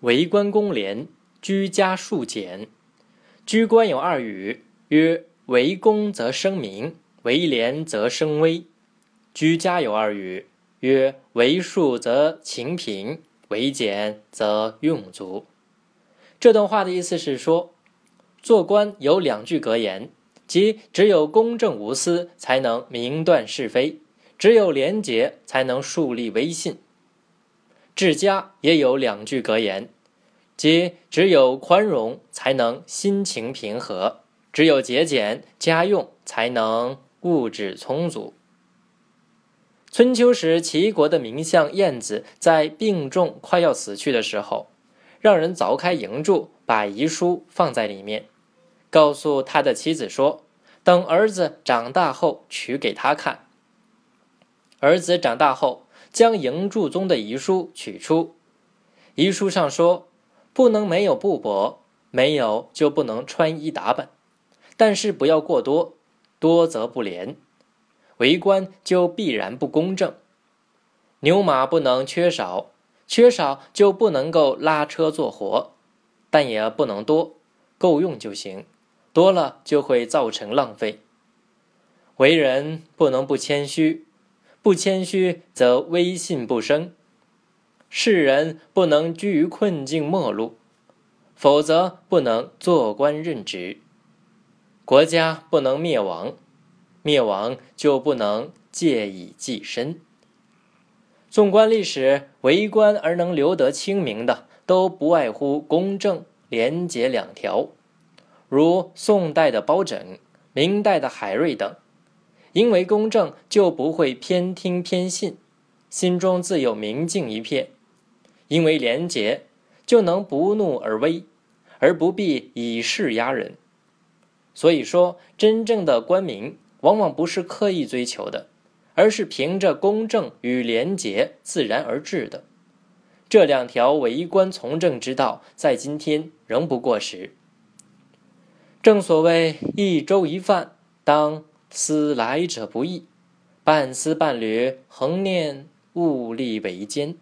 为官公廉，居家数简。居官有二语，曰为公则生民，为廉则生威；居家有二语，曰为数则勤贫，为俭则用足。这段话的意思是说，做官有两句格言，即只有公正无私，才能明断是非；只有廉洁，才能树立威信。治家也有两句格言，即只有宽容才能心情平和，只有节俭家用才能物质充足。春秋时，齐国的名相晏子在病重快要死去的时候，让人凿开营柱，把遗书放在里面，告诉他的妻子说：“等儿子长大后取给他看。”儿子长大后。将营柱中的遗书取出，遗书上说：“不能没有布帛，没有就不能穿衣打扮，但是不要过多，多则不廉，为官就必然不公正。牛马不能缺少，缺少就不能够拉车做活，但也不能多，够用就行，多了就会造成浪费。为人不能不谦虚。”不谦虚则威信不生，世人不能居于困境末路，否则不能做官任职；国家不能灭亡，灭亡就不能借以济身。纵观历史，为官而能留得清明的，都不外乎公正廉洁两条，如宋代的包拯、明代的海瑞等。因为公正，就不会偏听偏信，心中自有明镜一片；因为廉洁，就能不怒而威，而不必以势压人。所以说，真正的官名往往不是刻意追求的，而是凭着公正与廉洁自然而至的。这两条为官从政之道，在今天仍不过时。正所谓一粥一饭，当。思来者不易，半丝半缕，恒念物力维艰。